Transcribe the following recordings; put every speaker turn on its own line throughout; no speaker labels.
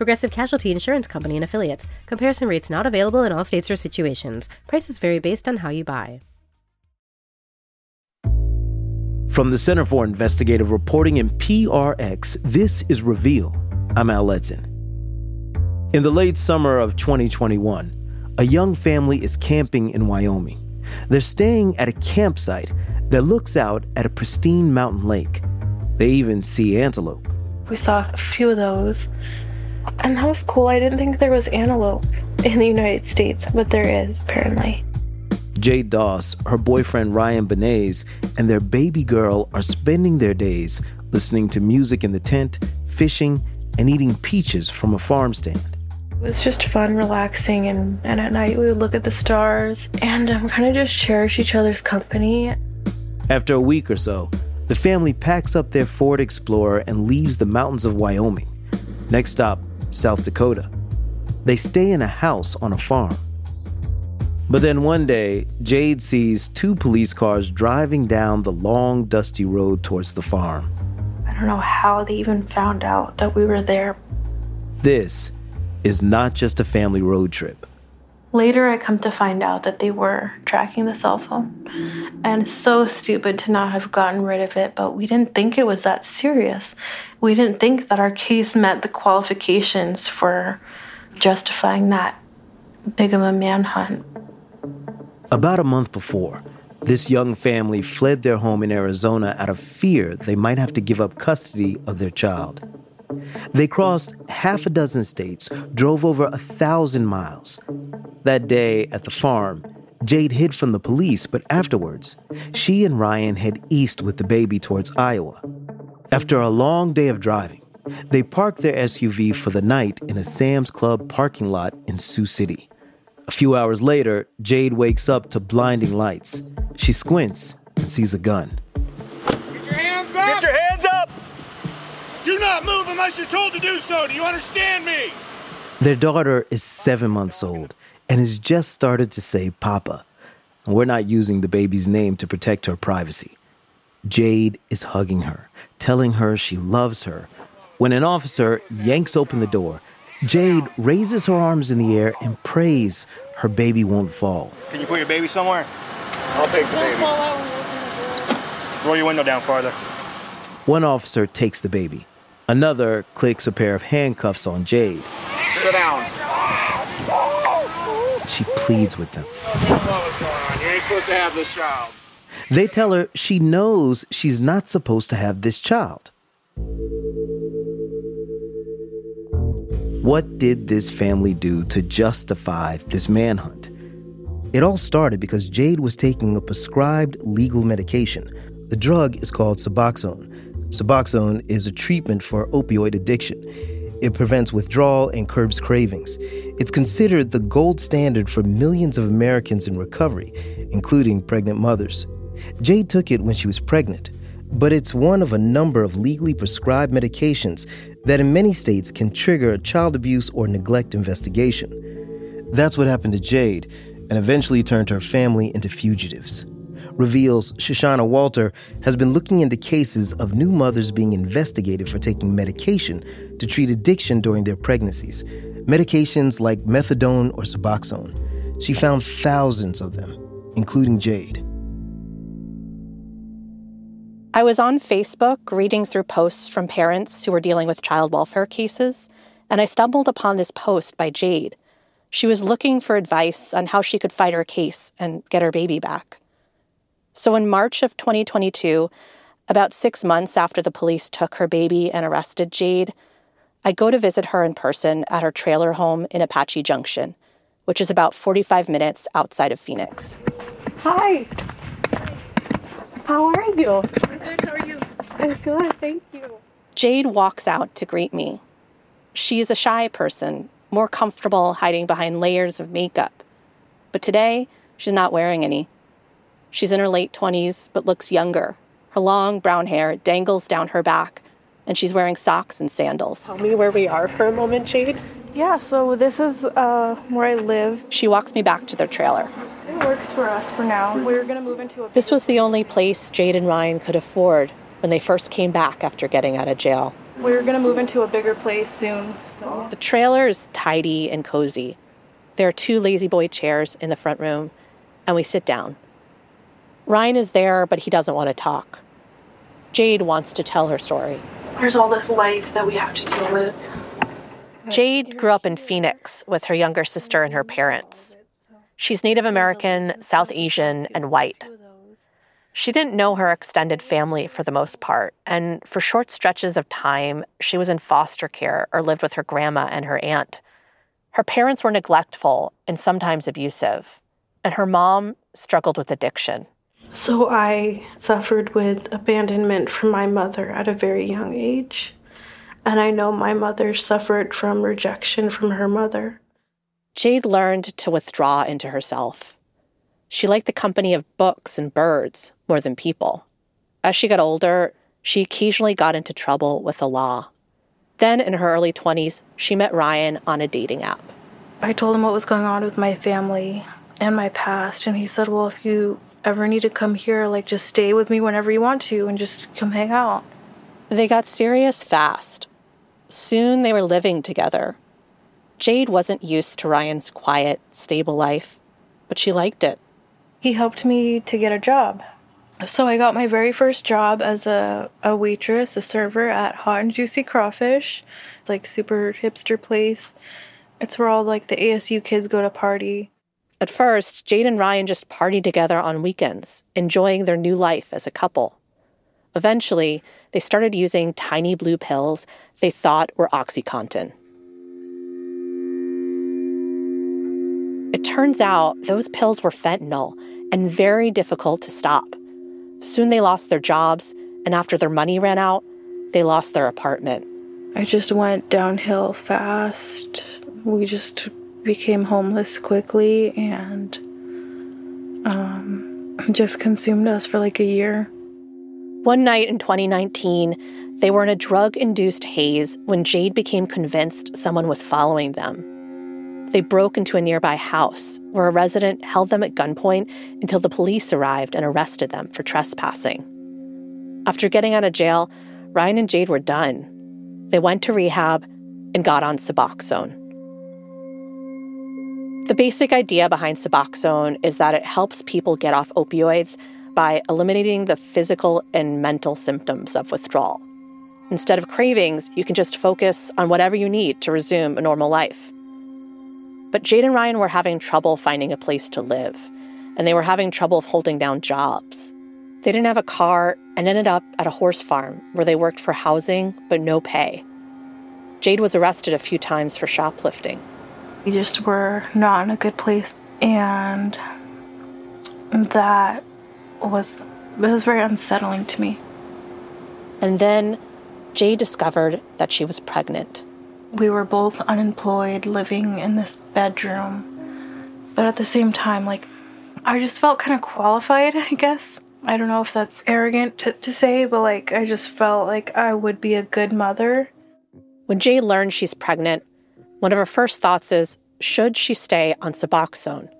Progressive Casualty Insurance Company and affiliates. Comparison rates not available in all states or situations. Prices vary based on how you buy.
From the Center for Investigative Reporting and PRX, this is Reveal. I'm Al Letson. In the late summer of 2021, a young family is camping in Wyoming. They're staying at a campsite that looks out at a pristine mountain lake. They even see antelope.
We saw a few of those and that was cool. I didn't think there was antelope in the United States, but there is apparently.
Jade Dass, her boyfriend Ryan Benays, and their baby girl are spending their days listening to music in the tent, fishing, and eating peaches from a farm stand.
It was just fun, relaxing, and, and at night we would look at the stars and um, kind of just cherish each other's company.
After a week or so, the family packs up their Ford Explorer and leaves the mountains of Wyoming. Next stop, South Dakota. They stay in a house on a farm. But then one day, Jade sees two police cars driving down the long, dusty road towards the farm.
I don't know how they even found out that we were there.
This is not just a family road trip.
Later, I come to find out that they were tracking the cell phone. And so stupid to not have gotten rid of it, but we didn't think it was that serious. We didn't think that our case met the qualifications for justifying that big of a manhunt.
About a month before, this young family fled their home in Arizona out of fear they might have to give up custody of their child. They crossed half a dozen states, drove over a thousand miles. That day at the farm, Jade hid from the police, but afterwards, she and Ryan head east with the baby towards Iowa. After a long day of driving, they park their SUV for the night in a Sam's Club parking lot in Sioux City. A few hours later, Jade wakes up to blinding lights. She squints and sees a gun.
Get your hands up!
Get your hands up!
Do not move unless you're told to do so. Do you understand me?
Their daughter is seven months old and has just started to say Papa. We're not using the baby's name to protect her privacy. Jade is hugging her, telling her she loves her. When an officer yanks open the door, Jade raises her arms in the air and prays her baby won't fall.
Can you put your baby somewhere?
I'll take the baby.
Roll your window down farther.
One officer takes the baby. Another clicks a pair of handcuffs on Jade.
Sit down.
She pleads with them.
You don't know what's going on. You ain't supposed to have this child.
They tell her she knows she's not supposed to have this child. What did this family do to justify this manhunt? It all started because Jade was taking a prescribed legal medication. The drug is called Suboxone. Suboxone is a treatment for opioid addiction. It prevents withdrawal and curbs cravings. It's considered the gold standard for millions of Americans in recovery, including pregnant mothers. Jade took it when she was pregnant, but it's one of a number of legally prescribed medications that in many states can trigger a child abuse or neglect investigation. That's what happened to Jade, and eventually turned her family into fugitives. Reveals Shoshana Walter has been looking into cases of new mothers being investigated for taking medication to treat addiction during their pregnancies. Medications like methadone or Suboxone. She found thousands of them, including Jade.
I was on Facebook reading through posts from parents who were dealing with child welfare cases, and I stumbled upon this post by Jade. She was looking for advice on how she could fight her case and get her baby back. So in March of 2022, about six months after the police took her baby and arrested Jade, I go to visit her in person at her trailer home in Apache Junction, which is about 45 minutes outside of Phoenix.
Hi. How are you?
I'm good. How are you?
I'm good, thank you.
Jade walks out to greet me. She is a shy person, more comfortable hiding behind layers of makeup. But today, She's not wearing any. She's in her late 20s, but looks younger. Her long brown hair dangles down her back, and she's wearing socks and sandals.
Tell me where we are for a moment, Jade.
Yeah, so this is uh, where I live.
She walks me back to their trailer.
It works for us for now. We're gonna move into a.
This was the only place Jade and Ryan could afford when they first came back after getting out of jail.
We're gonna move into a bigger place soon. So
The trailer is tidy and cozy. There are two La-Z-Boy chairs in the front room, and we sit down. Ryan is there, but he doesn't want to talk. Jade wants to tell her story.
there's all this life that we have to deal with.
Jade grew up in Phoenix with her younger sister and her parents. She's Native American, South Asian, and white. She didn't know her extended family for the most part, and for short stretches of time, she was in foster care or lived with her grandma and her aunt. Her parents were neglectful and sometimes abusive, and her mom struggled with addiction.
So I suffered with abandonment from my mother at a very young age. And I know my mother suffered from rejection from her mother.
Jade learned to withdraw into herself. She liked the company of books and birds more than people. As she got older, she occasionally got into trouble with the law. Then, in her early 20s, she met Ryan on a dating app.
I told him what was going on with my family and my past. And he said, Well, if you ever need to come here, like just stay with me whenever you want to and just come hang out.
They got serious fast. Soon they were living together. Jade wasn't used to Ryan's quiet, stable life, but she liked it.
He helped me to get a job. So I got my very first job as a, a waitress, a server at Hot and Juicy Crawfish. It's like super hipster place. It's where all like the ASU kids go to party.
At first, Jade and Ryan just partied together on weekends, enjoying their new life as a couple. Eventually, they started using tiny blue pills they thought were Oxycontin. It turns out those pills were fentanyl and very difficult to stop. Soon they lost their jobs, and after their money ran out, they lost their apartment.
I just went downhill fast. We just became homeless quickly and um, just consumed us for like a year.
One night in 2019, they were in a drug induced haze when Jade became convinced someone was following them. They broke into a nearby house where a resident held them at gunpoint until the police arrived and arrested them for trespassing. After getting out of jail, Ryan and Jade were done. They went to rehab and got on Suboxone. The basic idea behind Suboxone is that it helps people get off opioids by eliminating the physical and mental symptoms of withdrawal. Instead of cravings, you can just focus on whatever you need to resume a normal life. But Jade and Ryan were having trouble finding a place to live, and they were having trouble holding down jobs. They didn't have a car and ended up at a horse farm where they worked for housing but no pay. Jade was arrested a few times for shoplifting.
We just were not in a good place, and that was it was very unsettling to me.
And then Jay discovered that she was pregnant.
We were both unemployed, living in this bedroom, but at the same time, like I just felt kind of qualified, I guess. I don't know if that's arrogant to, to say, but like I just felt like I would be a good mother.
When Jay learns she's pregnant, one of her first thoughts is should she stay on Suboxone?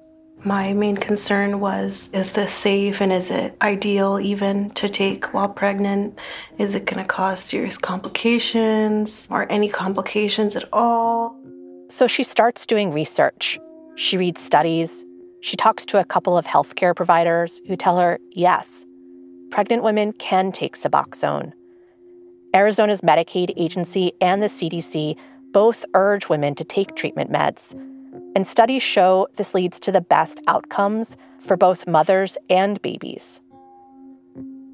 My main concern was is this safe and is it ideal even to take while pregnant? Is it going to cause serious complications or any complications at all?
So she starts doing research. She reads studies. She talks to a couple of healthcare providers who tell her yes, pregnant women can take Suboxone. Arizona's Medicaid agency and the CDC both urge women to take treatment meds. And studies show this leads to the best outcomes for both mothers and babies.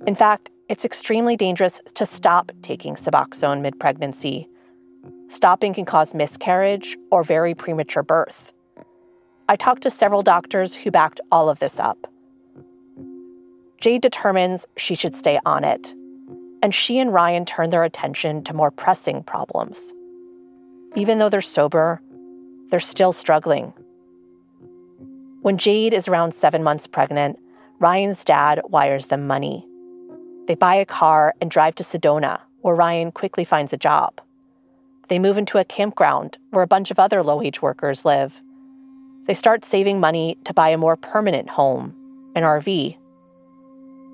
In fact, it's extremely dangerous to stop taking Suboxone mid pregnancy. Stopping can cause miscarriage or very premature birth. I talked to several doctors who backed all of this up. Jade determines she should stay on it, and she and Ryan turn their attention to more pressing problems. Even though they're sober, they're still struggling. When Jade is around seven months pregnant, Ryan's dad wires them money. They buy a car and drive to Sedona, where Ryan quickly finds a job. They move into a campground where a bunch of other low wage workers live. They start saving money to buy a more permanent home, an RV.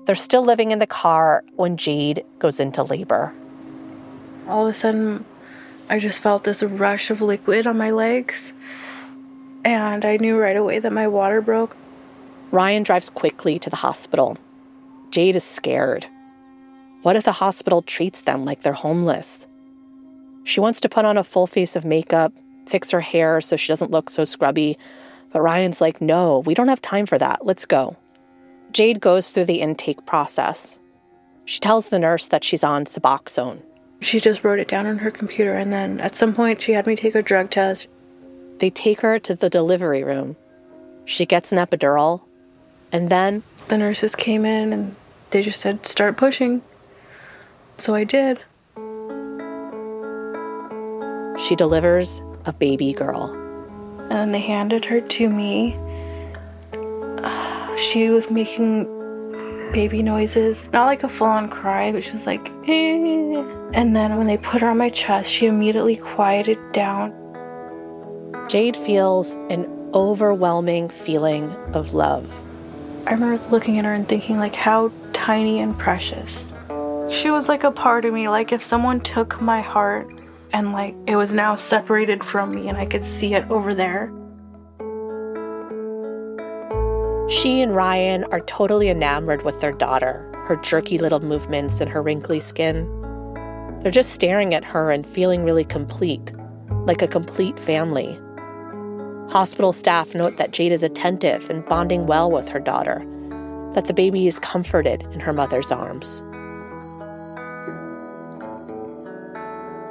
They're still living in the car when Jade goes into labor.
All of a sudden, I just felt this rush of liquid on my legs, and I knew right away that my water broke.
Ryan drives quickly to the hospital. Jade is scared. What if the hospital treats them like they're homeless? She wants to put on a full face of makeup, fix her hair so she doesn't look so scrubby, but Ryan's like, no, we don't have time for that. Let's go. Jade goes through the intake process. She tells the nurse that she's on Suboxone.
She just wrote it down on her computer, and then at some point, she had me take a drug test.
They take her to the delivery room. She gets an epidural, and then
the nurses came in and they just said, start pushing. So I did.
She delivers a baby girl.
And they handed her to me. She was making baby noises, not like a full on cry, but she was like, eh. And then when they put her on my chest, she immediately quieted down.
Jade feels an overwhelming feeling of love.
I remember looking at her and thinking, like, how tiny and precious. She was like a part of me, like if someone took my heart and like it was now separated from me and I could see it over there.
She and Ryan are totally enamored with their daughter, her jerky little movements and her wrinkly skin. They're just staring at her and feeling really complete, like a complete family. Hospital staff note that Jade is attentive and bonding well with her daughter, that the baby is comforted in her mother's arms.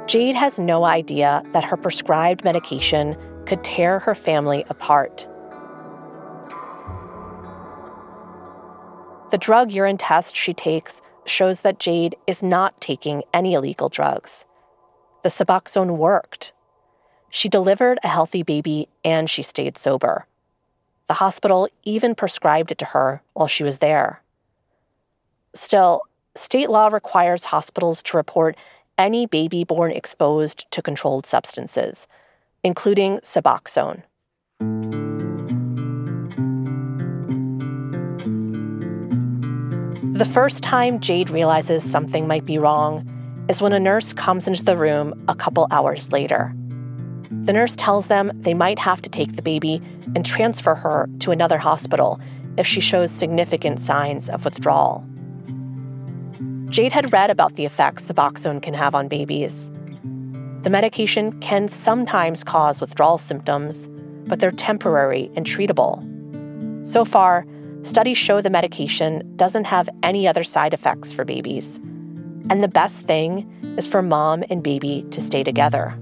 Jade has no idea that her prescribed medication could tear her family apart. The drug urine test she takes shows that Jade is not taking any illegal drugs. The Suboxone worked. She delivered a healthy baby and she stayed sober. The hospital even prescribed it to her while she was there. Still, state law requires hospitals to report any baby born exposed to controlled substances, including Suboxone. The first time Jade realizes something might be wrong is when a nurse comes into the room a couple hours later. The nurse tells them they might have to take the baby and transfer her to another hospital if she shows significant signs of withdrawal. Jade had read about the effects Suboxone can have on babies. The medication can sometimes cause withdrawal symptoms, but they're temporary and treatable. So far, studies show the medication doesn't have any other side effects for babies. And the best thing is for mom and baby to stay together.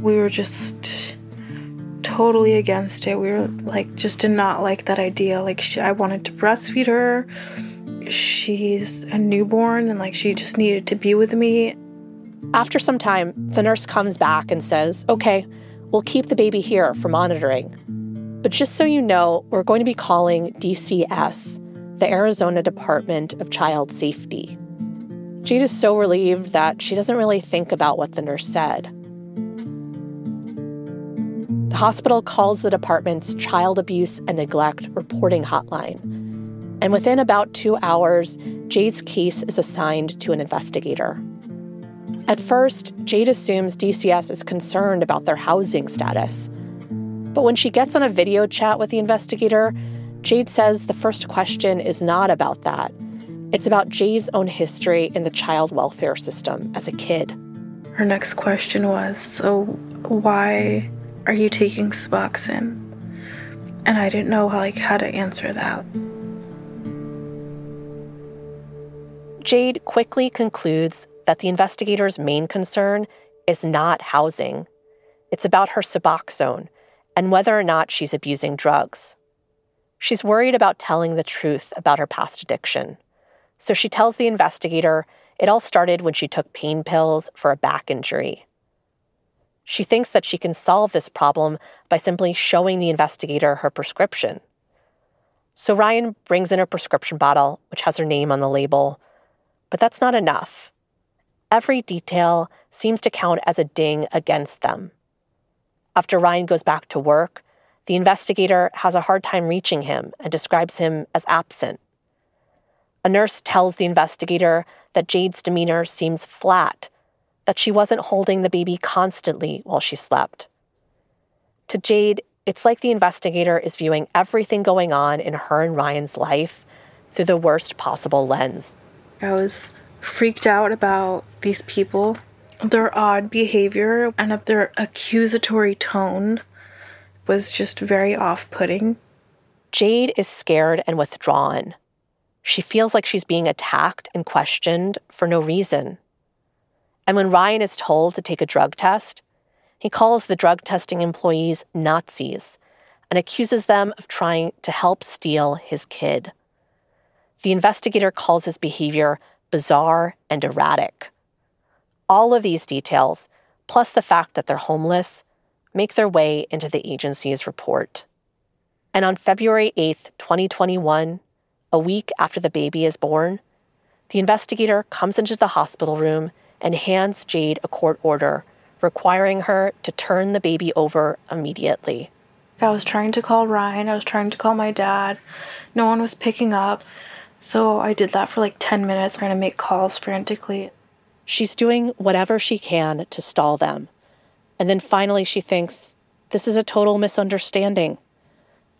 We were just totally against it. We were like, just did not like that idea. Like, I wanted to breastfeed her she's a newborn and like she just needed to be with me.
After some time, the nurse comes back and says, Okay, we'll keep the baby here for monitoring. But just so you know, we're going to be calling DCS, the Arizona Department of Child Safety. Jade is so relieved that she doesn't really think about what the nurse said. The hospital calls the department's child abuse and neglect reporting hotline and within about two hours, Jade's case is assigned to an investigator. At first, Jade assumes DCS is concerned about their housing status. But when she gets on a video chat with the investigator, Jade says the first question is not about that. It's about Jade's own history in the child welfare system as a kid.
Her next question was So, why are you taking Suboxone? And I didn't know how, like, how to answer that.
Jade quickly concludes that the investigator's main concern is not housing. It's about her Suboxone and whether or not she's abusing drugs. She's worried about telling the truth about her past addiction. So she tells the investigator it all started when she took pain pills for a back injury. She thinks that she can solve this problem by simply showing the investigator her prescription. So Ryan brings in a prescription bottle, which has her name on the label. But that's not enough. Every detail seems to count as a ding against them. After Ryan goes back to work, the investigator has a hard time reaching him and describes him as absent. A nurse tells the investigator that Jade's demeanor seems flat, that she wasn't holding the baby constantly while she slept. To Jade, it's like the investigator is viewing everything going on in her and Ryan's life through the worst possible lens.
I was freaked out about these people, their odd behavior, and their accusatory tone was just very off putting.
Jade is scared and withdrawn. She feels like she's being attacked and questioned for no reason. And when Ryan is told to take a drug test, he calls the drug testing employees Nazis and accuses them of trying to help steal his kid. The investigator calls his behavior bizarre and erratic. All of these details, plus the fact that they're homeless, make their way into the agency's report. And on February 8th, 2021, a week after the baby is born, the investigator comes into the hospital room and hands Jade a court order requiring her to turn the baby over immediately.
I was trying to call Ryan, I was trying to call my dad. No one was picking up. So I did that for like 10 minutes, trying to make calls frantically.
She's doing whatever she can to stall them. And then finally, she thinks, this is a total misunderstanding.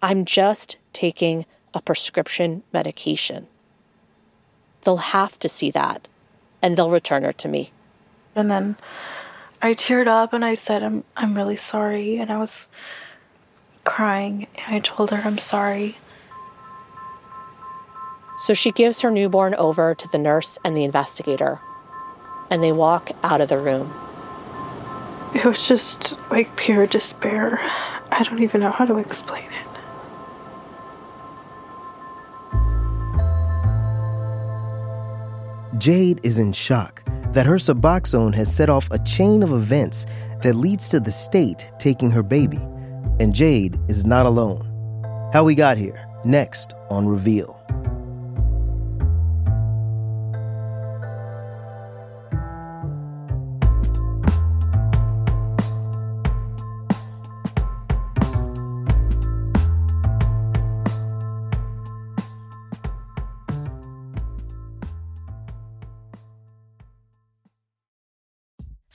I'm just taking a prescription medication. They'll have to see that, and they'll return her to me.
And then I teared up and I said, I'm, I'm really sorry. And I was crying. And I told her, I'm sorry.
So she gives her newborn over to the nurse and the investigator, and they walk out of the room.
It was just like pure despair. I don't even know how to explain it.
Jade is in shock that her Suboxone has set off a chain of events that leads to the state taking her baby. And Jade is not alone. How we got here, next on Reveal.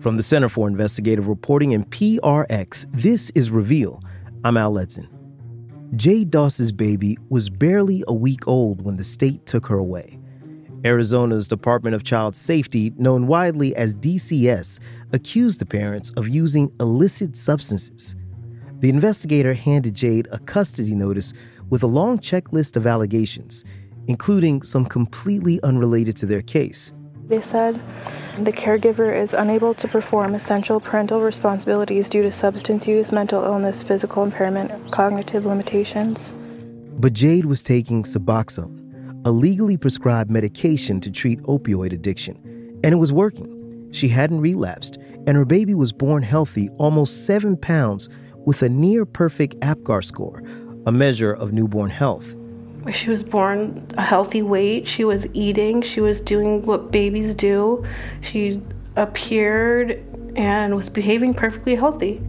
From the Center for Investigative Reporting and PRX, this is Reveal. I'm Al Letson. Jade Dass's baby was barely a week old when the state took her away. Arizona's Department of Child Safety, known widely as DCS, accused the parents of using illicit substances. The investigator handed Jade a custody notice with a long checklist of allegations, including some completely unrelated to their case.
They said the caregiver is unable to perform essential parental responsibilities due to substance use, mental illness, physical impairment, cognitive limitations.
But Jade was taking Suboxone, a legally prescribed medication to treat opioid addiction, and it was working. She hadn't relapsed, and her baby was born healthy, almost seven pounds, with a near perfect APGAR score, a measure of newborn health.
She was born a healthy weight. She was eating. She was doing what babies do. She appeared and was behaving perfectly healthy.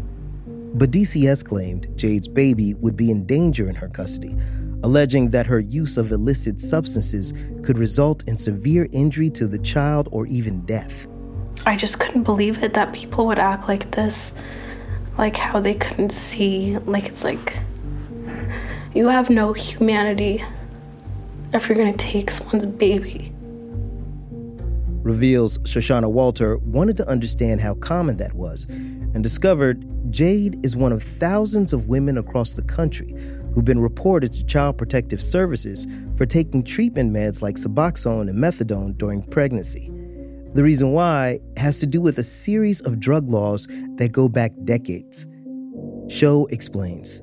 But DCS claimed Jade's baby would be in danger in her custody, alleging that her use of illicit substances could result in severe injury to the child or even death.
I just couldn't believe it that people would act like this, like how they couldn't see. Like, it's like you have no humanity if you're gonna take someone's baby.
Reveals Shoshana Walter wanted to understand how common that was and discovered Jade is one of thousands of women across the country who've been reported to Child Protective Services for taking treatment meds like Suboxone and Methadone during pregnancy. The reason why has to do with a series of drug laws that go back decades. Show explains.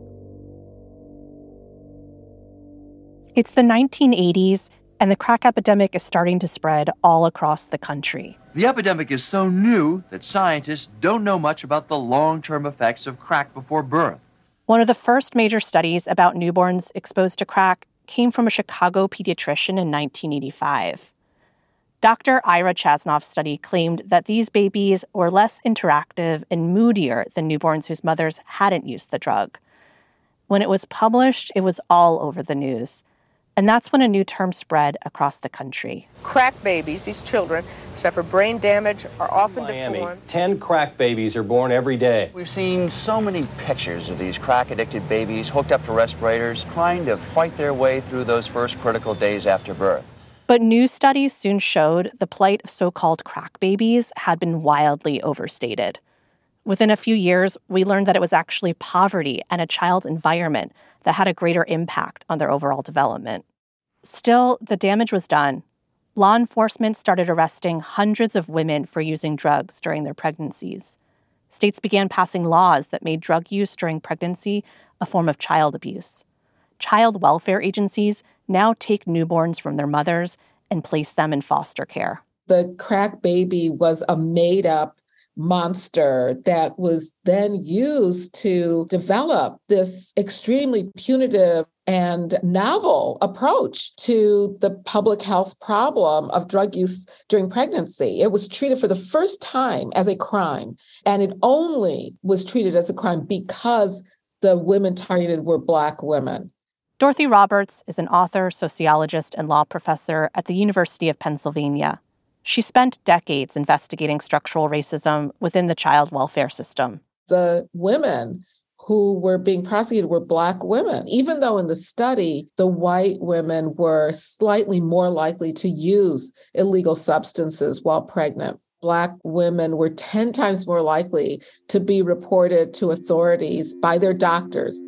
It's the 1980s, and the crack epidemic is starting to spread all across the country.
The epidemic is so new that scientists don't know much about the long term effects of crack before birth.
One of the first major studies about newborns exposed to crack came from a Chicago pediatrician in 1985. Dr. Ira Chasnoff's study claimed that these babies were less interactive and moodier than newborns whose mothers hadn't used the drug. When it was published, it was all over the news. And that's when a new term spread across the country.
Crack babies, these children, suffer brain damage, are often
Miami,
deformed.
10 crack babies are born every day.
We've seen so many pictures of these crack addicted babies hooked up to respirators trying to fight their way through those first critical days after birth.
But new studies soon showed the plight of so called crack babies had been wildly overstated. Within a few years, we learned that it was actually poverty and a child's environment that had a greater impact on their overall development. Still, the damage was done. Law enforcement started arresting hundreds of women for using drugs during their pregnancies. States began passing laws that made drug use during pregnancy a form of child abuse. Child welfare agencies now take newborns from their mothers and place them in foster care.
The crack baby was a made up monster that was then used to develop this extremely punitive and novel approach to the public health problem of drug use during pregnancy. It was treated for the first time as a crime, and it only was treated as a crime because the women targeted were Black women.
Dorothy Roberts is an author, sociologist, and law professor at the University of Pennsylvania. She spent decades investigating structural racism within the child welfare system.
The women who were being prosecuted were Black women, even though in the study, the white women were slightly more likely to use illegal substances while pregnant. Black women were 10 times more likely to be reported to authorities by their doctors.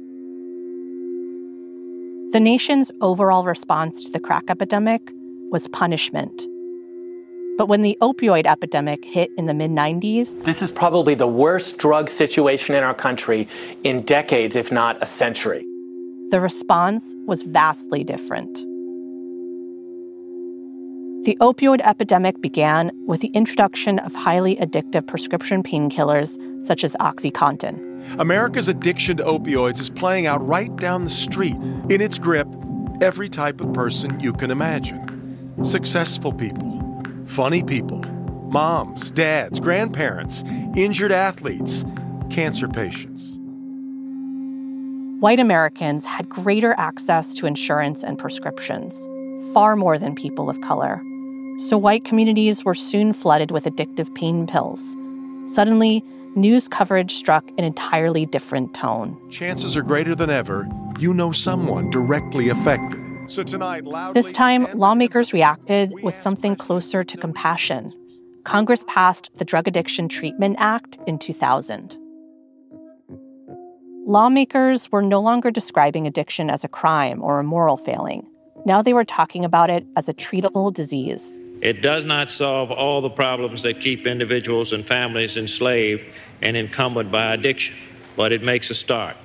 The nation's overall response to the crack epidemic was punishment. But when the opioid epidemic hit in the mid 90s,
this is probably the worst drug situation in our country in decades, if not a century.
The response was vastly different. The opioid epidemic began with the introduction of highly addictive prescription painkillers such as OxyContin.
America's addiction to opioids is playing out right down the street. In its grip, every type of person you can imagine successful people funny people, moms, dads, grandparents, injured athletes, cancer patients.
White Americans had greater access to insurance and prescriptions, far more than people of color. So white communities were soon flooded with addictive pain pills. Suddenly, news coverage struck an entirely different tone.
Chances are greater than ever you know someone directly affected. So tonight, loudly
this time, lawmakers reacted with something closer to compassion. Congress passed the Drug Addiction Treatment Act in 2000. Lawmakers were no longer describing addiction as a crime or a moral failing. Now they were talking about it as a treatable disease.
It does not solve all the problems that keep individuals and families enslaved and encumbered by addiction, but it makes a start.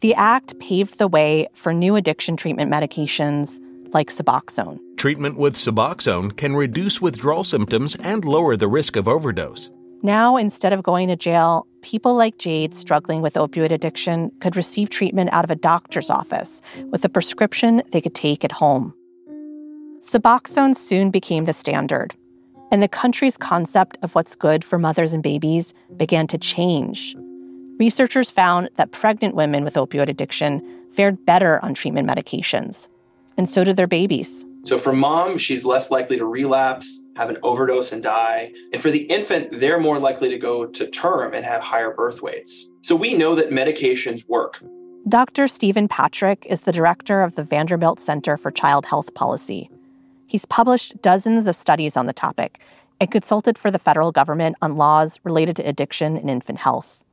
The act paved the way for new addiction treatment medications like Suboxone.
Treatment with Suboxone can reduce withdrawal symptoms and lower the risk of overdose.
Now, instead of going to jail, people like Jade struggling with opioid addiction could receive treatment out of a doctor's office with a prescription they could take at home. Suboxone soon became the standard, and the country's concept of what's good for mothers and babies began to change researchers found that pregnant women with opioid addiction fared better on treatment medications, and so did their babies.
So for mom, she's less likely to relapse, have an overdose, and die. And for the infant, they're more likely to go to term and have higher birth weights. So we know that medications work.
Dr. Stephen Patrick is the director of the Vanderbilt Center for Child Health Policy. He's published dozens of studies on the topic and consulted for the federal government on laws related to addiction and infant health.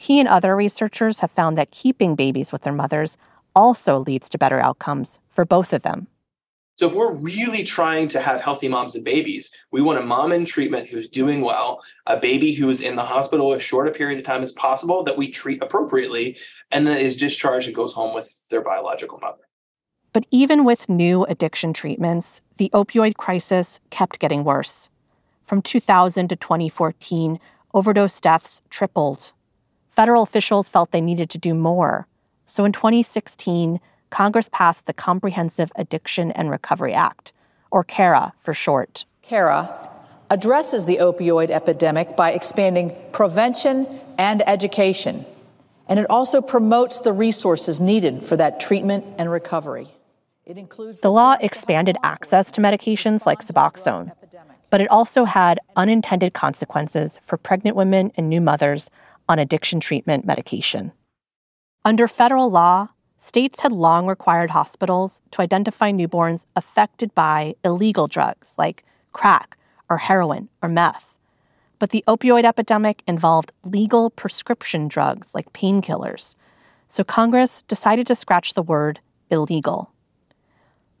He and other researchers have found that keeping babies with their mothers also leads to better outcomes for both of them.
So, if we're really trying to have healthy moms and babies, we want a mom in treatment who's doing well, a baby who is in the hospital as short a period of time as possible that we treat appropriately, and then is discharged and goes home with their biological mother.
But even with new addiction treatments, the opioid crisis kept getting worse. From 2000 to 2014, overdose deaths tripled. Federal officials felt they needed to do more. So in 2016, Congress passed the Comprehensive Addiction and Recovery Act, or CARA for short.
CARA addresses the opioid epidemic by expanding prevention and education, and it also promotes the resources needed for that treatment and recovery.
It includes the law expanded access to medications like Suboxone, but it also had unintended consequences for pregnant women and new mothers on addiction treatment medication. Under federal law, states had long required hospitals to identify newborns affected by illegal drugs like crack or heroin or meth. But the opioid epidemic involved legal prescription drugs like painkillers. So Congress decided to scratch the word illegal.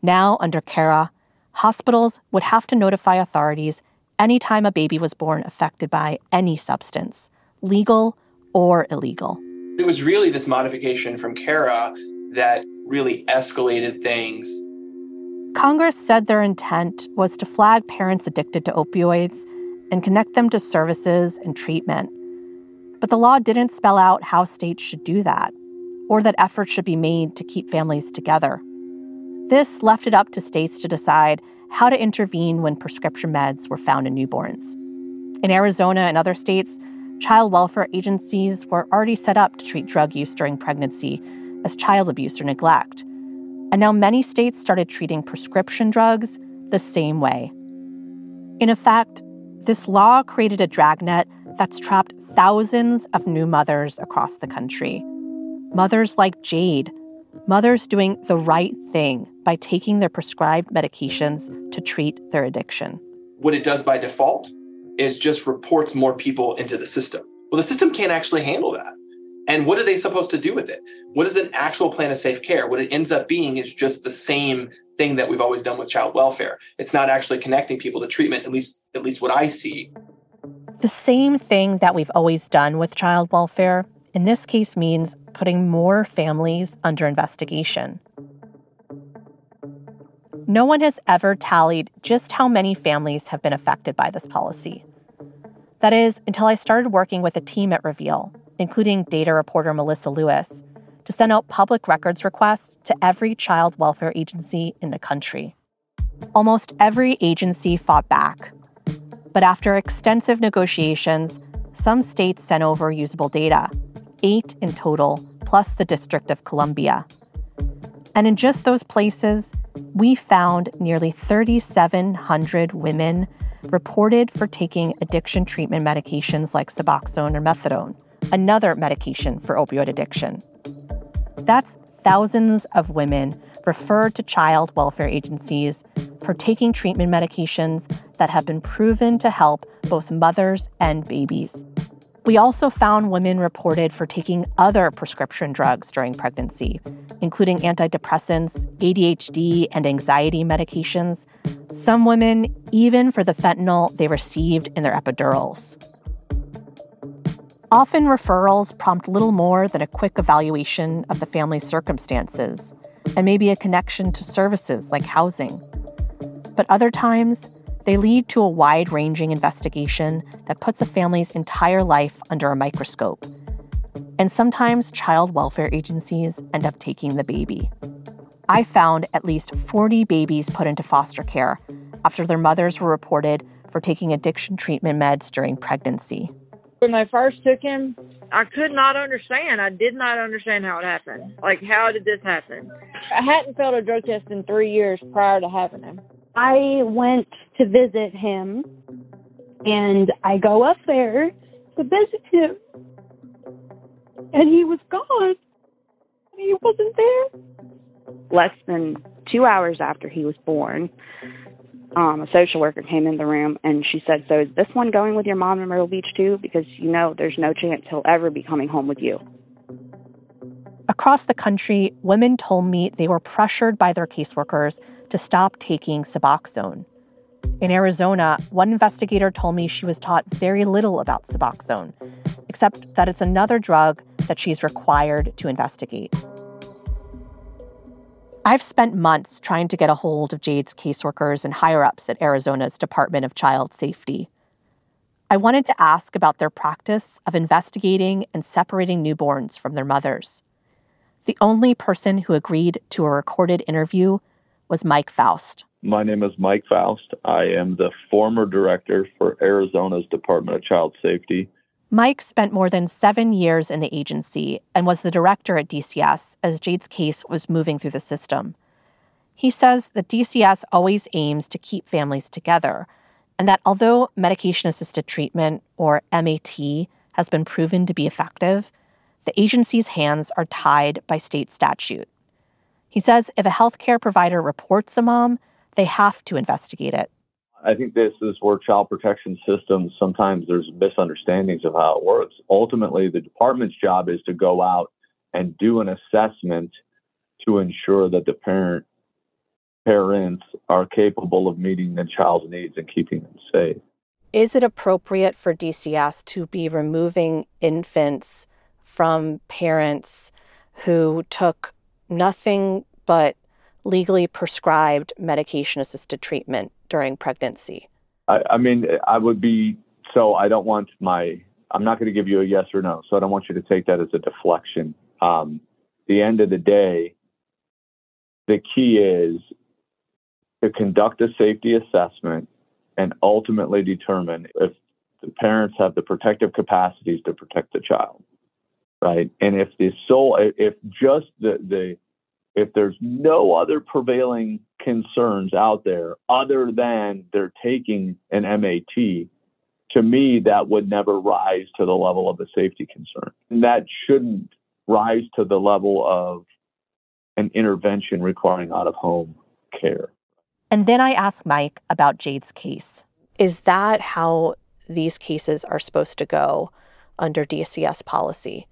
Now, under CARA, hospitals would have to notify authorities anytime a baby was born affected by any substance, legal or illegal.
It was really this modification from CARA that really escalated things.
Congress said their intent was to flag parents addicted to opioids and connect them to services and treatment. But the law didn't spell out how states should do that, or that efforts should be made to keep families together. This left it up to states to decide how to intervene when prescription meds were found in newborns. In Arizona and other states, child welfare agencies were already set up to treat drug use during pregnancy as child abuse or neglect. And now many states started treating prescription drugs the same way. In effect, this law created a dragnet that's trapped thousands of new mothers across the country. Mothers like Jade, mothers doing the right thing by taking their prescribed medications to treat their addiction.
What it does by default is just reports more people into the system. Well, the system can't actually handle that. And what are they supposed to do with it? What is an actual plan of safe care? What it ends up being is just the same thing that we've always done with child welfare. It's not actually connecting people to treatment, at least at least what I see.
The same thing that we've always done with child welfare in this case means putting more families under investigation. No one has ever tallied just how many families have been affected by this policy. That is, until I started working with a team at Reveal, including data reporter Melissa Lewis, to send out public records requests to every child welfare agency in the country. Almost every agency fought back. But after extensive negotiations, some states sent over usable data, eight in total, plus the District of Columbia. And in just those places, we found nearly 3,700 women reported for taking addiction treatment medications like Suboxone or Methadone another medication for opioid addiction. That's thousands of women referred to child welfare agencies for taking treatment medications that have been proven to help both mothers and babies. We also found women reported for taking other prescription drugs during pregnancy, including antidepressants, ADHD, and anxiety medications. Some women, even for the fentanyl they received in their epidurals. Often referrals prompt little more than a quick evaluation of the family's circumstances and maybe a connection to services like housing. But other times, they lead to a wide ranging investigation that puts a family's entire life under a microscope. And sometimes child welfare agencies end up taking the baby. I found at least 40 babies put into foster care after their mothers were reported for taking addiction treatment meds during pregnancy.
When I first took him, I could not understand. I did not understand how it happened. Like, how did this happen? I hadn't failed a drug test in three years prior to having him.
I went to visit him, and I go up there to visit him, and he was gone. He wasn't there.
Less than two hours after he was born, um, a social worker came in the room and she said, So is this one going with your mom in Myrtle Beach too? Because you know there's no chance he'll ever be coming home with you.
Across the country, women told me they were pressured by their caseworkers to stop taking Suboxone. In Arizona, one investigator told me she was taught very little about Suboxone, except that it's another drug that she's required to investigate. I've spent months trying to get a hold of Jade's caseworkers and higher ups at Arizona's Department of Child Safety. I wanted to ask about their practice of investigating and separating newborns from their mothers. The only person who agreed to a recorded interview was Mike Faust.
My name is Mike Faust. I am the former director for Arizona's Department of Child Safety.
Mike spent more than seven years in the agency and was the director at DCS as Jade's case was moving through the system. He says that DCS always aims to keep families together, and that although medication assisted treatment, or MAT, has been proven to be effective, the agency's hands are tied by state statute. He says if a healthcare provider reports a mom, they have to investigate it.
I think this is where child protection systems sometimes there's misunderstandings of how it works. Ultimately, the department's job is to go out and do an assessment to ensure that the parent parents are capable of meeting the child's needs and keeping them safe.
Is it appropriate for DCS to be removing infants from parents who took nothing but legally prescribed medication assisted treatment during pregnancy?
I, I mean, I would be so. I don't want my. I'm not going to give you a yes or no. So I don't want you to take that as a deflection. Um, the end of the day, the key is to conduct a safety assessment and ultimately determine if the parents have the protective capacities to protect the child, right? And if the sole, if just the the if there's no other prevailing concerns out there other than they're taking an MAT, to me, that would never rise to the level of a safety concern. And that shouldn't rise to the level of an intervention requiring out of home care.
And then I asked Mike about Jade's case. Is that how these cases are supposed to go under DCS policy?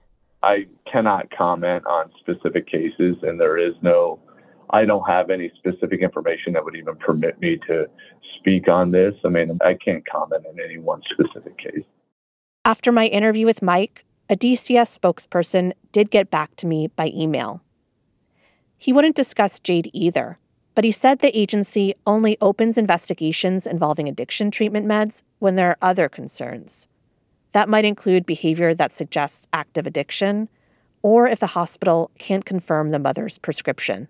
I cannot comment on specific cases, and there is no, I don't have any specific information that would even permit me to speak on this. I mean, I can't comment on any one specific case.
After my interview with Mike, a DCS spokesperson did get back to me by email. He wouldn't discuss Jade either, but he said the agency only opens investigations involving addiction treatment meds when there are other concerns. That might include behavior that suggests active addiction, or if the hospital can't confirm the mother's prescription.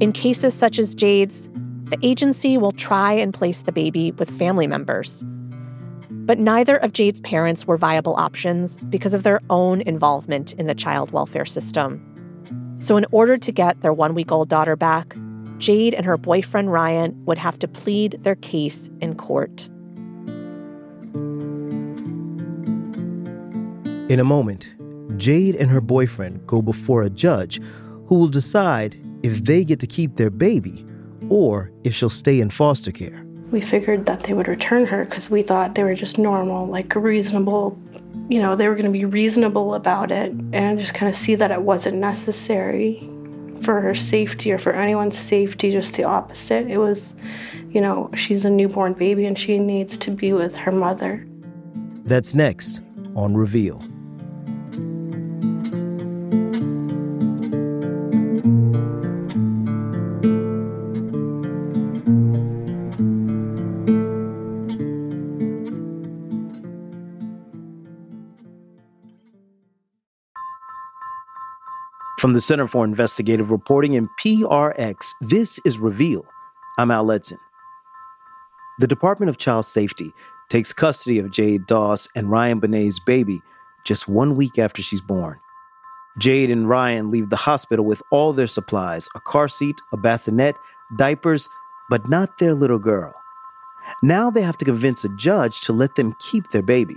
In cases such as Jade's, the agency will try and place the baby with family members. But neither of Jade's parents were viable options because of their own involvement in the child welfare system. So, in order to get their one week old daughter back, Jade and her boyfriend Ryan would have to plead their case in court.
In a moment, Jade and her boyfriend go before a judge who will decide if they get to keep their baby or if she'll stay in foster care.
We figured that they would return her because we thought they were just normal, like reasonable, you know, they were going to be reasonable about it and just kind of see that it wasn't necessary for her safety or for anyone's safety, just the opposite. It was, you know, she's a newborn baby and she needs to be with her mother.
That's next on Reveal. From the Center for Investigative Reporting and PRX, this is Reveal. I'm Al Letson. The Department of Child Safety takes custody of Jade Dass and Ryan Benet's baby just one week after she's born. Jade and Ryan leave the hospital with all their supplies a car seat, a bassinet, diapers, but not their little girl. Now they have to convince a judge to let them keep their baby.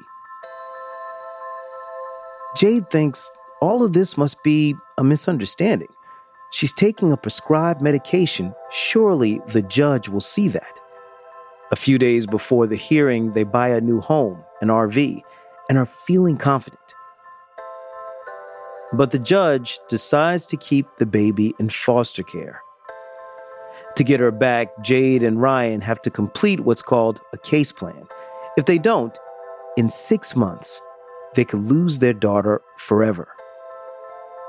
Jade thinks all of this must be a misunderstanding. She's taking a prescribed medication. Surely the judge will see that. A few days before the hearing, they buy a new home, an RV, and are feeling confident. But the judge decides to keep the baby in foster care. To get her back, Jade and Ryan have to complete what's called a case plan. If they don't, in six months, they could lose their daughter forever.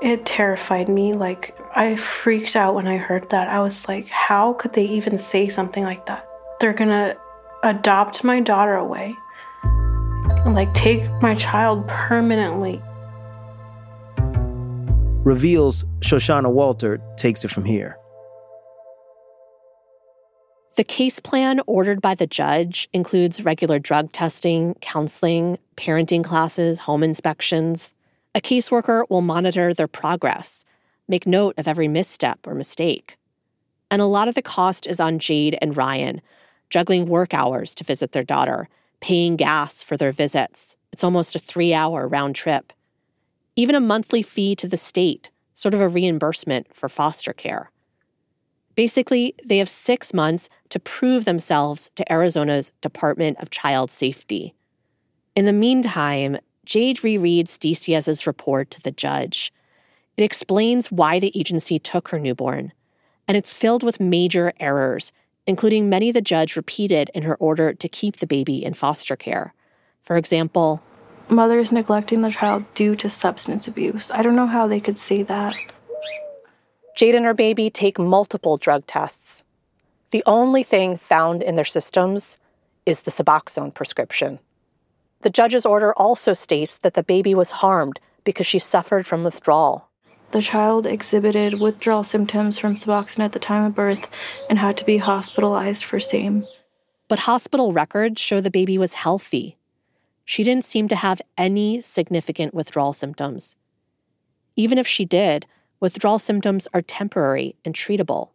It terrified me. Like, I freaked out when I heard that. I was like, how could they even say something like that? They're gonna adopt my daughter away and, like, take my child permanently.
Reveals Shoshana Walter takes it from here.
The case plan ordered by the judge includes regular drug testing, counseling, parenting classes, home inspections. A caseworker will monitor their progress, make note of every misstep or mistake. And a lot of the cost is on Jade and Ryan, juggling work hours to visit their daughter, paying gas for their visits. It's almost a three hour round trip. Even a monthly fee to the state, sort of a reimbursement for foster care. Basically, they have six months to prove themselves to Arizona's Department of Child Safety. In the meantime, Jade rereads DCS's report to the judge. It explains why the agency took her newborn, and it's filled with major errors, including many the judge repeated in her order to keep the baby in foster care. For example,
Mothers neglecting the child due to substance abuse. I don't know how they could say that.
Jade and her baby take multiple drug tests. The only thing found in their systems is the Suboxone prescription. The judge's order also states that the baby was harmed because she suffered from withdrawal.
The child exhibited withdrawal symptoms from Suboxone at the time of birth and had to be hospitalized for same.
But hospital records show the baby was healthy. She didn't seem to have any significant withdrawal symptoms. Even if she did, withdrawal symptoms are temporary and treatable.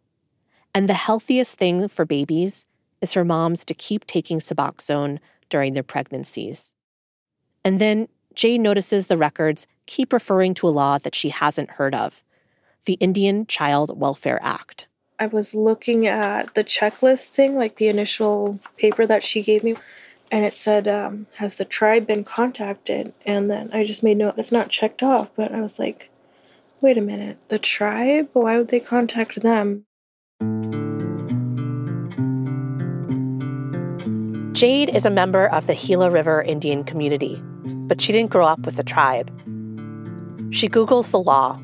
And the healthiest thing for babies is for moms to keep taking Suboxone during their pregnancies. And then Jade notices the records keep referring to a law that she hasn't heard of the Indian Child Welfare Act.
I was looking at the checklist thing, like the initial paper that she gave me, and it said, um, Has the tribe been contacted? And then I just made note it's not checked off, but I was like, Wait a minute, the tribe? Why would they contact them?
Jade is a member of the Gila River Indian community, but she didn't grow up with the tribe. She Googles the law.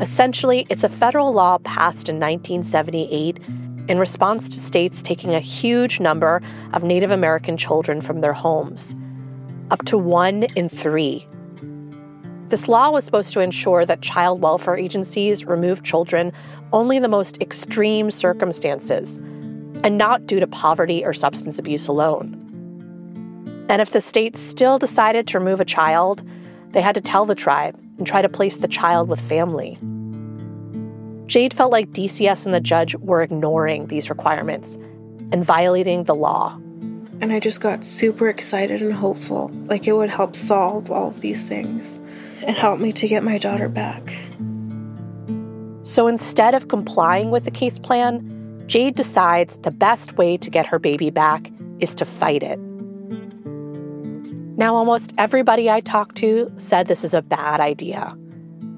Essentially, it's a federal law passed in 1978 in response to states taking a huge number of Native American children from their homes, up to one in three. This law was supposed to ensure that child welfare agencies remove children only in the most extreme circumstances and not due to poverty or substance abuse alone. And if the state still decided to remove a child, they had to tell the tribe and try to place the child with family. Jade felt like DCS and the judge were ignoring these requirements and violating the law.
And I just got super excited and hopeful, like it would help solve all of these things and help me to get my daughter back.
So instead of complying with the case plan, Jade decides the best way to get her baby back is to fight it. Now, almost everybody I talked to said this is a bad idea.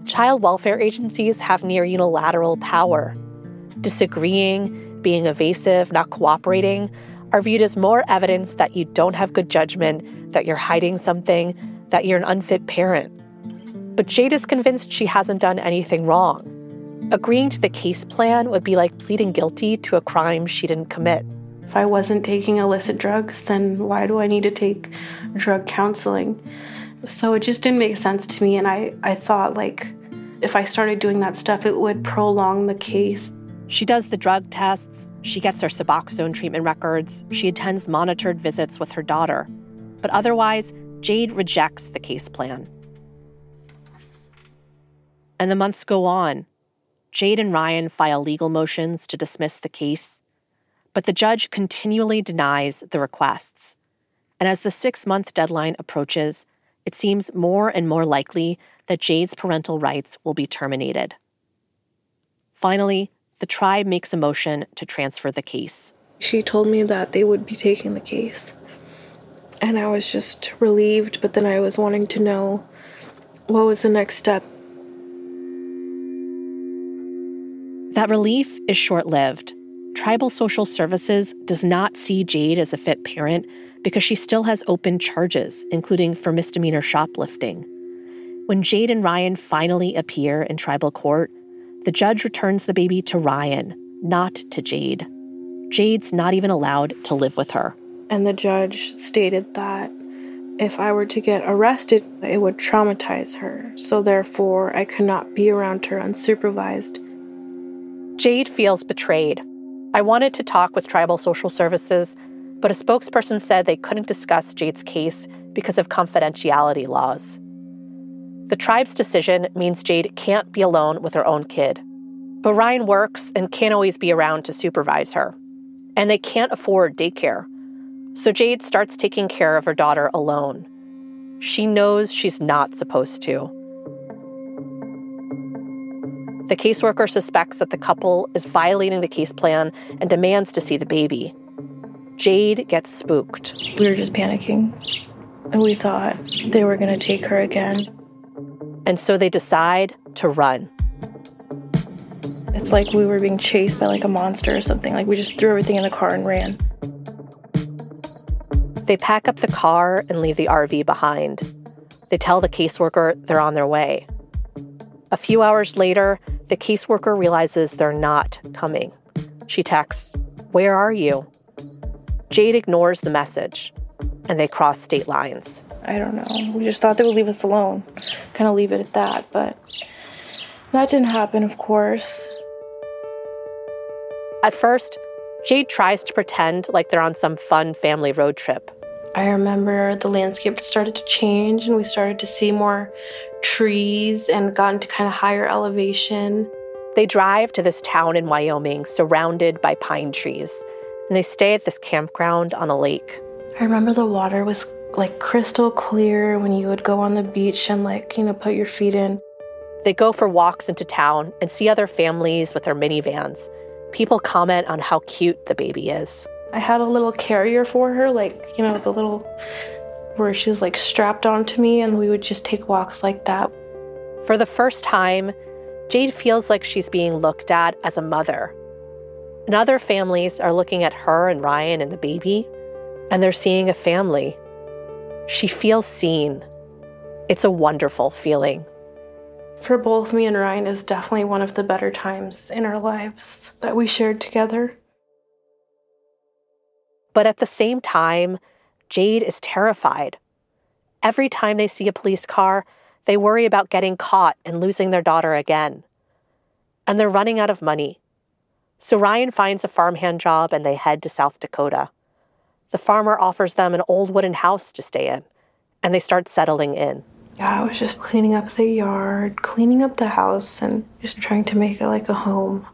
Child welfare agencies have near unilateral power. Disagreeing, being evasive, not cooperating are viewed as more evidence that you don't have good judgment, that you're hiding something, that you're an unfit parent. But Jade is convinced she hasn't done anything wrong. Agreeing to the case plan would be like pleading guilty to a crime she didn't commit.
If I wasn't taking illicit drugs, then why do I need to take drug counseling? So it just didn't make sense to me. And I, I thought, like, if I started doing that stuff, it would prolong the case.
She does the drug tests, she gets her Suboxone treatment records, she attends monitored visits with her daughter. But otherwise, Jade rejects the case plan. And the months go on. Jade and Ryan file legal motions to dismiss the case, but the judge continually denies the requests. And as the six month deadline approaches, it seems more and more likely that Jade's parental rights will be terminated. Finally, the tribe makes a motion to transfer the case.
She told me that they would be taking the case. And I was just relieved, but then I was wanting to know what was the next step.
That relief is short lived. Tribal Social Services does not see Jade as a fit parent because she still has open charges, including for misdemeanor shoplifting. When Jade and Ryan finally appear in tribal court, the judge returns the baby to Ryan, not to Jade. Jade's not even allowed to live with her.
And the judge stated that if I were to get arrested, it would traumatize her. So therefore, I could not be around her unsupervised.
Jade feels betrayed. I wanted to talk with Tribal Social Services, but a spokesperson said they couldn't discuss Jade's case because of confidentiality laws. The tribe's decision means Jade can't be alone with her own kid. But Ryan works and can't always be around to supervise her. And they can't afford daycare. So Jade starts taking care of her daughter alone. She knows she's not supposed to. The caseworker suspects that the couple is violating the case plan and demands to see the baby. Jade gets spooked.
We were just panicking. And we thought they were going to take her again.
And so they decide to run.
It's like we were being chased by like a monster or something. Like we just threw everything in the car and ran.
They pack up the car and leave the RV behind. They tell the caseworker they're on their way. A few hours later, the caseworker realizes they're not coming. She texts, Where are you? Jade ignores the message, and they cross state lines.
I don't know. We just thought they would leave us alone, kind of leave it at that. But that didn't happen, of course.
At first, Jade tries to pretend like they're on some fun family road trip.
I remember the landscape started to change and we started to see more trees and got into kind of higher elevation.
They drive to this town in Wyoming surrounded by pine trees, and they stay at this campground on a lake.
I remember the water was like crystal clear when you would go on the beach and like, you know, put your feet in.
They go for walks into town and see other families with their minivans. People comment on how cute the baby is.
I had a little carrier for her, like, you know, the little where she's like strapped onto me, and we would just take walks like that.
For the first time, Jade feels like she's being looked at as a mother. And other families are looking at her and Ryan and the baby, and they're seeing a family she feels seen. It's a wonderful feeling.
For both me and Ryan is definitely one of the better times in our lives that we shared together.
But at the same time, Jade is terrified. Every time they see a police car, they worry about getting caught and losing their daughter again. And they're running out of money. So Ryan finds a farmhand job and they head to South Dakota. The farmer offers them an old wooden house to stay in, and they start settling in.
Yeah, I was just cleaning up the yard, cleaning up the house, and just trying to make it like a home.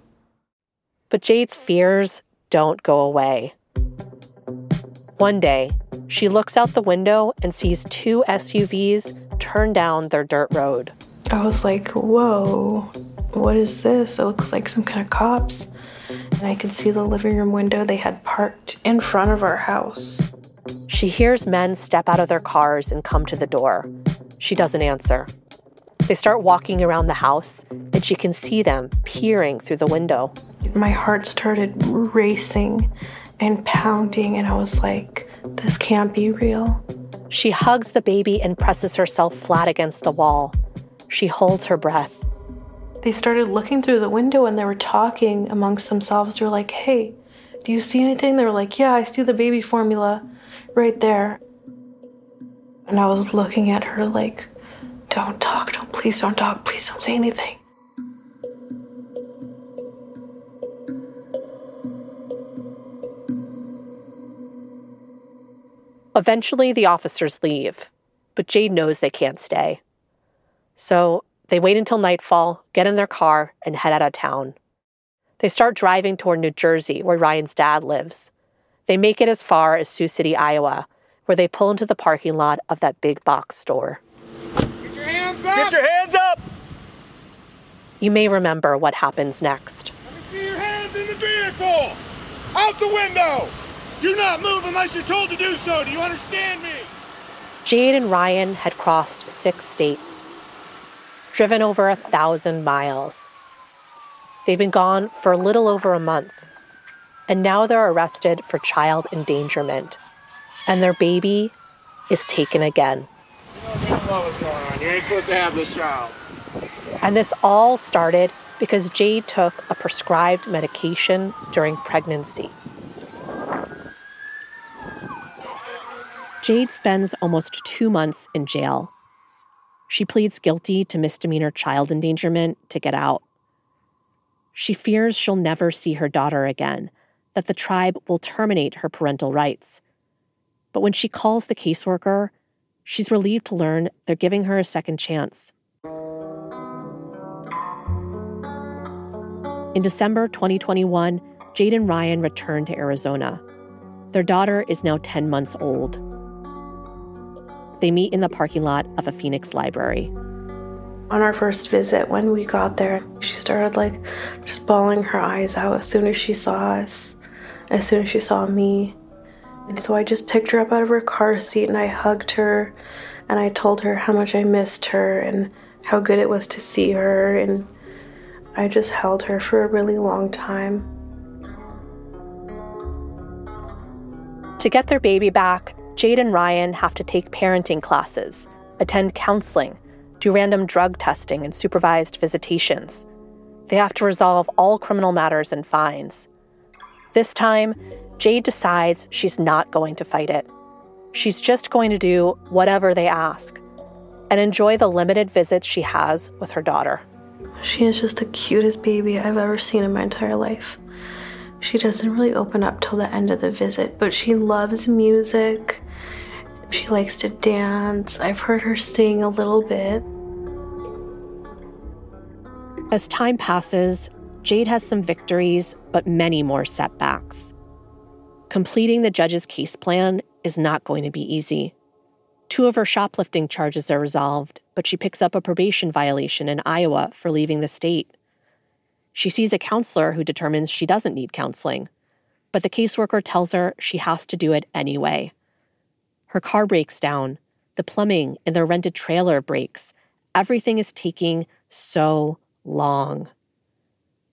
But Jade's fears don't go away. One day, she looks out the window and sees two SUVs turn down their dirt road.
I was like, whoa, what is this? It looks like some kind of cops and I could see the living room window they had parked in front of our house.
She hears men step out of their cars and come to the door. She doesn't answer. They start walking around the house, and she can see them peering through the window.
My heart started racing and pounding, and I was like, this can't be real.
She hugs the baby and presses herself flat against the wall. She holds her breath
they started looking through the window and they were talking amongst themselves. They were like, hey, do you see anything? They were like, yeah, I see the baby formula right there. And I was looking at her like, don't talk, don't, please don't talk, please don't say anything.
Eventually, the officers leave, but Jade knows they can't stay. So they wait until nightfall, get in their car, and head out of town. They start driving toward New Jersey, where Ryan's dad lives. They make it as far as Sioux City, Iowa, where they pull into the parking lot of that big box store.
Get your hands up!
Get your hands up!
You may remember what happens next.
Let me see your hands in the vehicle! Out the window! Do not move unless you're told to do so. Do you understand me?
Jade and Ryan had crossed six states, driven over a thousand miles. They've been gone for a little over a month, and now they're arrested for child endangerment, and their baby is taken again.
You don't know what's going on. You ain't supposed to have this child.
And this all started because Jade took a prescribed medication during pregnancy. Jade spends almost two months in jail. She pleads guilty to misdemeanor child endangerment to get out. She fears she'll never see her daughter again, that the tribe will terminate her parental rights. But when she calls the caseworker, she's relieved to learn they're giving her a second chance. In December 2021, Jade and Ryan return to Arizona. Their daughter is now 10 months old. They meet in the parking lot of a Phoenix library.
On our first visit, when we got there, she started like just bawling her eyes out as soon as she saw us, as soon as she saw me. And so I just picked her up out of her car seat and I hugged her and I told her how much I missed her and how good it was to see her. And I just held her for a really long time.
To get their baby back, Jade and Ryan have to take parenting classes, attend counseling, do random drug testing, and supervised visitations. They have to resolve all criminal matters and fines. This time, Jade decides she's not going to fight it. She's just going to do whatever they ask and enjoy the limited visits she has with her daughter.
She is just the cutest baby I've ever seen in my entire life. She doesn't really open up till the end of the visit, but she loves music. She likes to dance. I've heard her sing a little bit.
As time passes, Jade has some victories, but many more setbacks. Completing the judge's case plan is not going to be easy. Two of her shoplifting charges are resolved, but she picks up a probation violation in Iowa for leaving the state. She sees a counselor who determines she doesn't need counseling, but the caseworker tells her she has to do it anyway. Her car breaks down, the plumbing in their rented trailer breaks. Everything is taking so long.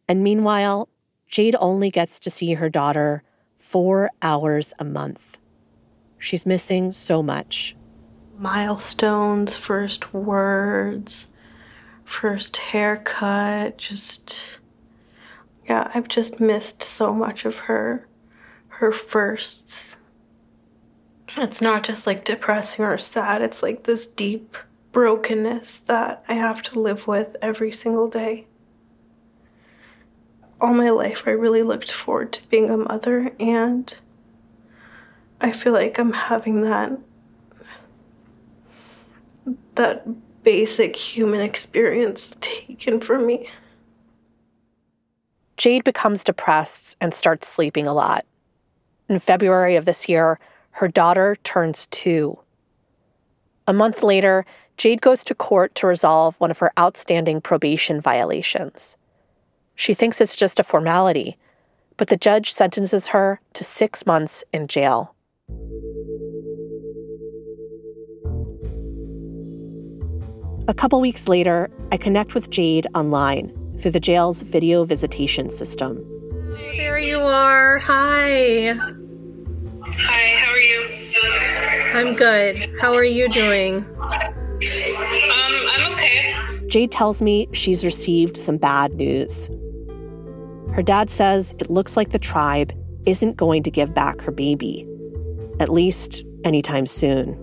And meanwhile, Jade only gets to see her daughter four hours a month. She's missing so much.
Milestones, first words, first haircut, just. Yeah, I've just missed so much of her. Her firsts. It's not just like depressing or sad, it's like this deep brokenness that I have to live with every single day. All my life, I really looked forward to being a mother, and I feel like I'm having that that basic human experience taken from me.
Jade becomes depressed and starts sleeping a lot. In February of this year, her daughter turns two. A month later, Jade goes to court to resolve one of her outstanding probation violations. She thinks it's just a formality, but the judge sentences her to six months in jail. A couple weeks later, I connect with Jade online through the jail's video visitation system.
There you are. Hi.
Hi, how are you?
I'm good. How are you doing?
Um, I'm okay.
Jade tells me she's received some bad news. Her dad says it looks like the tribe isn't going to give back her baby, at least anytime soon.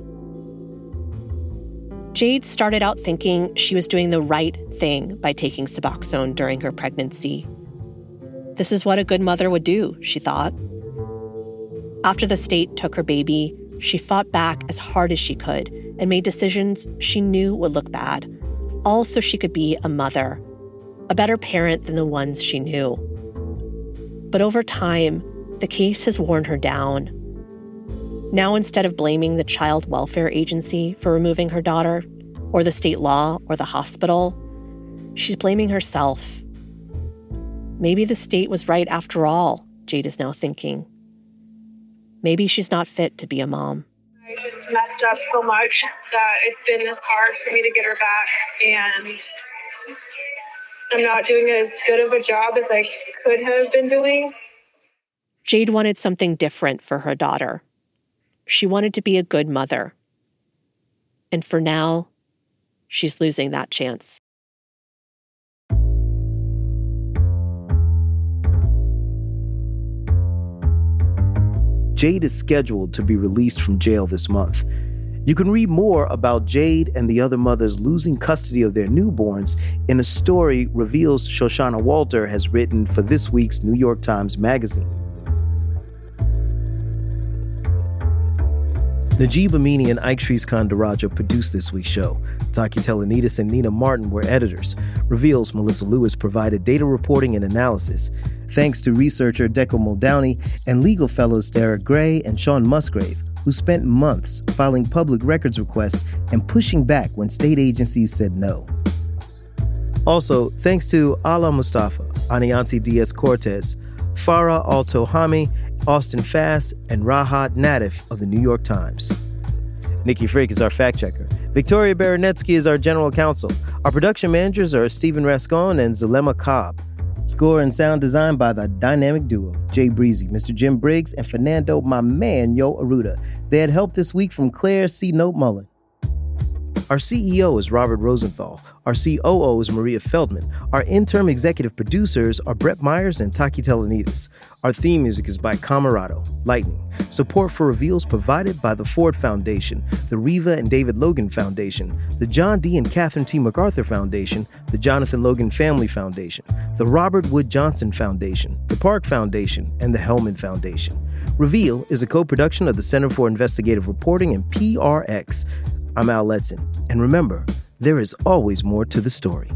Jade started out thinking she was doing the right thing by taking Suboxone during her pregnancy. This is what a good mother would do, she thought. After the state took her baby, She fought back as hard as she could and made decisions she knew would look bad, all so she could be a mother, a better parent than the ones she knew. But over time, the case has worn her down. Now, instead of blaming the Child Welfare Agency for removing her daughter, or the state law, or the hospital, she's blaming herself. Maybe the state was right after all, Jade is now thinking. Maybe she's not fit to be a mom.
I just messed up so much that it's been this hard for me to get her back, and I'm not doing as good of a job as I could have been doing.
Jade wanted something different for her daughter. She wanted to be a good mother. And for now, she's losing that chance.
Jade is scheduled to be released from jail this month. You can read more about Jade and the other mothers losing custody of their newborns in a story Reveal's Shoshana Walter has written for this week's New York Times Magazine. Najib Aminy and Ike Sriskandarajah produced this week's show. Taki Telonidis and Nina Martin were editors. Reveals Melissa Lewis provided data reporting and analysis. Thanks to researcher Deco Muldowney and legal fellows Derek Gray and Sean Musgrave, who spent months filing public records requests and pushing back when state agencies said no. Also, thanks to Ala Mustafa, Anianti Diaz Cortez, Farah Al Tohami, Austin Fast, and Rahat Natif of the New York Times. Nikki Frick is our fact checker. Victoria Baranetsky is our general counsel. Our production managers are Stephen Rascon and Zulema Cobb. Score and sound design by the dynamic duo, Jay Breezy, Mr. Jim Briggs, and Fernando, my man, Yo Arruda. They had help this week from Claire C-Note Mullen. Our CEO is Robert Rosenthal. Our COO is Maria Feldman. Our interim executive producers are Brett Myers and Taki Telonidis. Our theme music is by Camerado, Lightning. Support for Reveals provided by the Ford Foundation, the Reva and David Logan Foundation, the John D. and Catherine T. MacArthur Foundation, the Jonathan Logan Family Foundation, the Robert Wood Johnson Foundation, the Park Foundation, and the Hellman Foundation. Reveal is a co production of the Center for Investigative Reporting and PRX. I'm Al Letson. And remember, there is always more to the story.